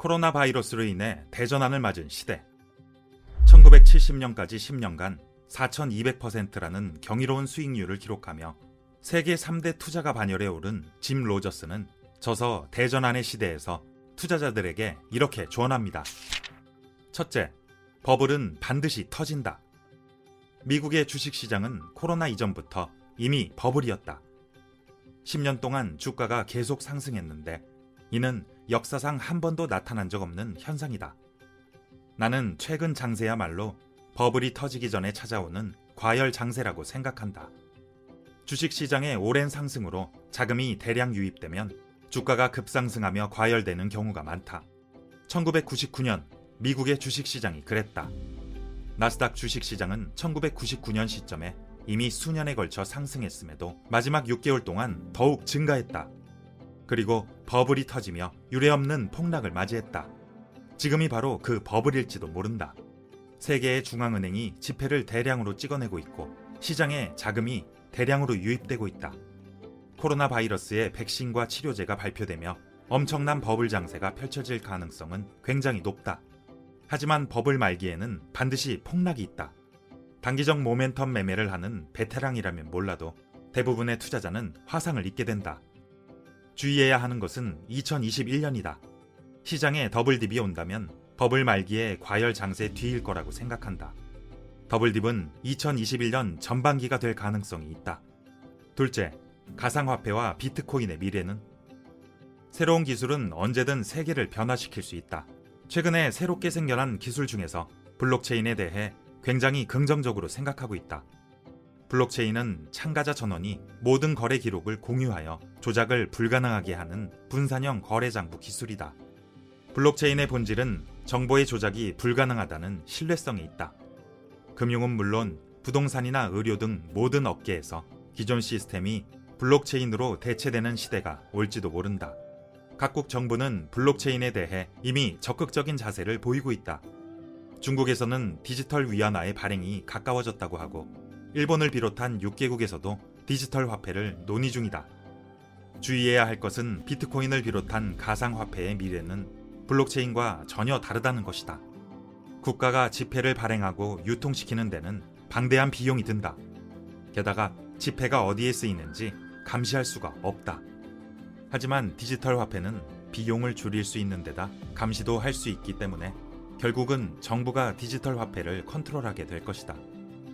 코로나 바이러스로 인해 대전환을 맞은 시대. 1970년까지 10년간 4,200%라는 경이로운 수익률을 기록하며 세계 3대 투자가 반열에 오른 짐 로저스는 저서 대전환의 시대에서 투자자들에게 이렇게 조언합니다. 첫째, 버블은 반드시 터진다. 미국의 주식시장은 코로나 이전부터 이미 버블이었다. 10년 동안 주가가 계속 상승했는데 이는 역사상 한 번도 나타난 적 없는 현상이다. 나는 최근 장세야말로 버블이 터지기 전에 찾아오는 과열 장세라고 생각한다. 주식시장의 오랜 상승으로 자금이 대량 유입되면 주가가 급상승하며 과열되는 경우가 많다. 1999년 미국의 주식시장이 그랬다. 나스닥 주식시장은 1999년 시점에 이미 수년에 걸쳐 상승했음에도 마지막 6개월 동안 더욱 증가했다. 그리고 버블이 터지며 유례없는 폭락을 맞이했다. 지금이 바로 그 버블일지도 모른다. 세계의 중앙은행이 지폐를 대량으로 찍어내고 있고 시장에 자금이 대량으로 유입되고 있다. 코로나 바이러스의 백신과 치료제가 발표되며 엄청난 버블 장세가 펼쳐질 가능성은 굉장히 높다. 하지만 버블 말기에는 반드시 폭락이 있다. 단기적 모멘텀 매매를 하는 베테랑이라면 몰라도 대부분의 투자자는 화상을 입게 된다. 주의해야 하는 것은 2021년이다. 시장에 더블딥이 온다면 버블 말기에 과열 장세 뒤일 거라고 생각한다. 더블딥은 2021년 전반기가 될 가능성이 있다. 둘째, 가상화폐와 비트코인의 미래는 새로운 기술은 언제든 세계를 변화시킬 수 있다. 최근에 새롭게 생겨난 기술 중에서 블록체인에 대해 굉장히 긍정적으로 생각하고 있다. 블록체인은 참가자 전원이 모든 거래 기록을 공유하여 조작을 불가능하게 하는 분산형 거래 장부 기술이다. 블록체인의 본질은 정보의 조작이 불가능하다는 신뢰성에 있다. 금융은 물론 부동산이나 의료 등 모든 업계에서 기존 시스템이 블록체인으로 대체되는 시대가 올지도 모른다. 각국 정부는 블록체인에 대해 이미 적극적인 자세를 보이고 있다. 중국에서는 디지털 위안화의 발행이 가까워졌다고 하고 일본을 비롯한 6개국에서도 디지털 화폐를 논의 중이다. 주의해야 할 것은 비트코인을 비롯한 가상화폐의 미래는 블록체인과 전혀 다르다는 것이다. 국가가 지폐를 발행하고 유통시키는 데는 방대한 비용이 든다. 게다가 지폐가 어디에 쓰이는지 감시할 수가 없다. 하지만 디지털 화폐는 비용을 줄일 수 있는 데다 감시도 할 수 있기 때문에 결국은 정부가 디지털 화폐를 컨트롤하게 될 것이다.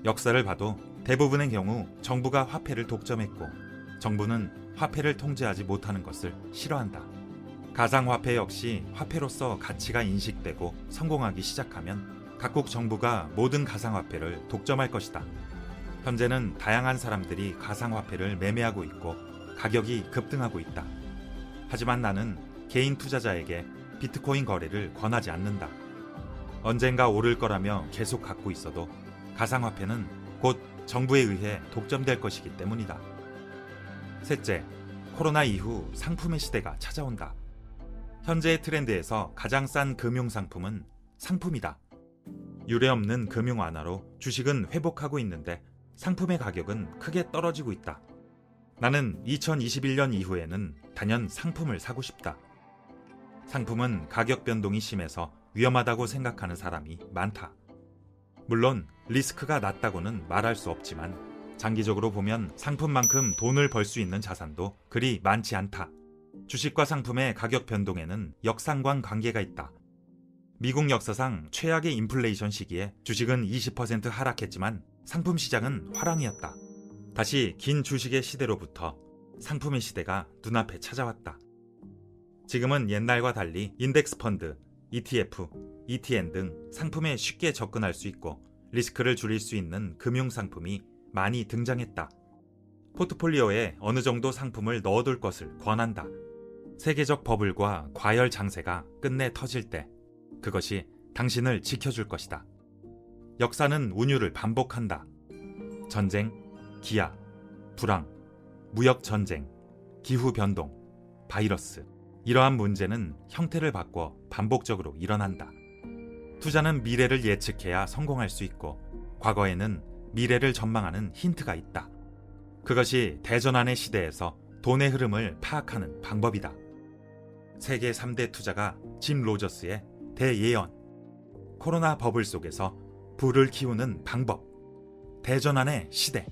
역사를 봐도 대부분의 경우 정부가 화폐를 독점했고 정부는 화폐를 통제하지 못하는 것을 싫어한다. 가상화폐 역시 화폐로서 가치가 인식되고 성공하기 시작하면 각국 정부가 모든 가상화폐를 독점할 것이다. 현재는 다양한 사람들이 가상화폐를 매매하고 있고 가격이 급등하고 있다. 하지만 나는 개인 투자자에게 비트코인 거래를 권하지 않는다. 언젠가 오를 거라며 계속 갖고 있어도 가상화폐는 곧 정부에 의해 독점될 것이기 때문이다. 셋째, 코로나 이후 상품의 시대가 찾아온다. 현재의 트렌드에서 가장 싼 금융 상품은 상품이다. 유례없는 금융 완화로 주식은 회복하고 있는데 상품의 가격은 크게 떨어지고 있다. 나는 2021년 이후에는 단연 상품을 사고 싶다. 상품은 가격 변동이 심해서 위험하다고 생각하는 사람이 많다. 물론 리스크가 낮다고는 말할 수 없지만 장기적으로 보면 상품만큼 돈을 벌 수 있는 자산도 그리 많지 않다. 주식과 상품의 가격 변동에는 역상관 관계가 있다. 미국 역사상 최악의 인플레이션 시기에 주식은 20% 하락했지만 상품 시장은 화랑이었다. 다시 긴 주식의 시대로부터 상품의 시대가 눈앞에 찾아왔다. 지금은 옛날과 달리 인덱스 펀드, ETF, ETN 등 상품에 쉽게 접근할 수 있고 리스크를 줄일 수 있는 금융 상품이 많이 등장했다. 포트폴리오에 어느 정도 상품을 넣어둘 것을 권한다. 세계적 버블과 과열 장세가 끝내 터질 때 그것이 당신을 지켜줄 것이다. 역사는 운율을 반복한다. 전쟁, 기아, 불황, 무역 전쟁, 기후 변동, 바이러스. 이러한 문제는 형태를 바꿔 반복적으로 일어난다. 투자는 미래를 예측해야 성공할 수 있고 과거에는 미래를 전망하는 힌트가 있다. 그것이 대전환의 시대에서 돈의 흐름을 파악하는 방법이다. 세계 3대 투자가 짐 로저스의 대예언. 코로나 버블 속에서 부를 키우는 방법. 대전환의 시대.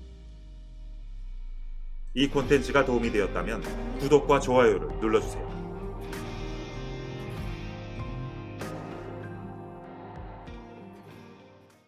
이 콘텐츠가 도움이 되었다면 구독과 좋아요를 눌러주세요.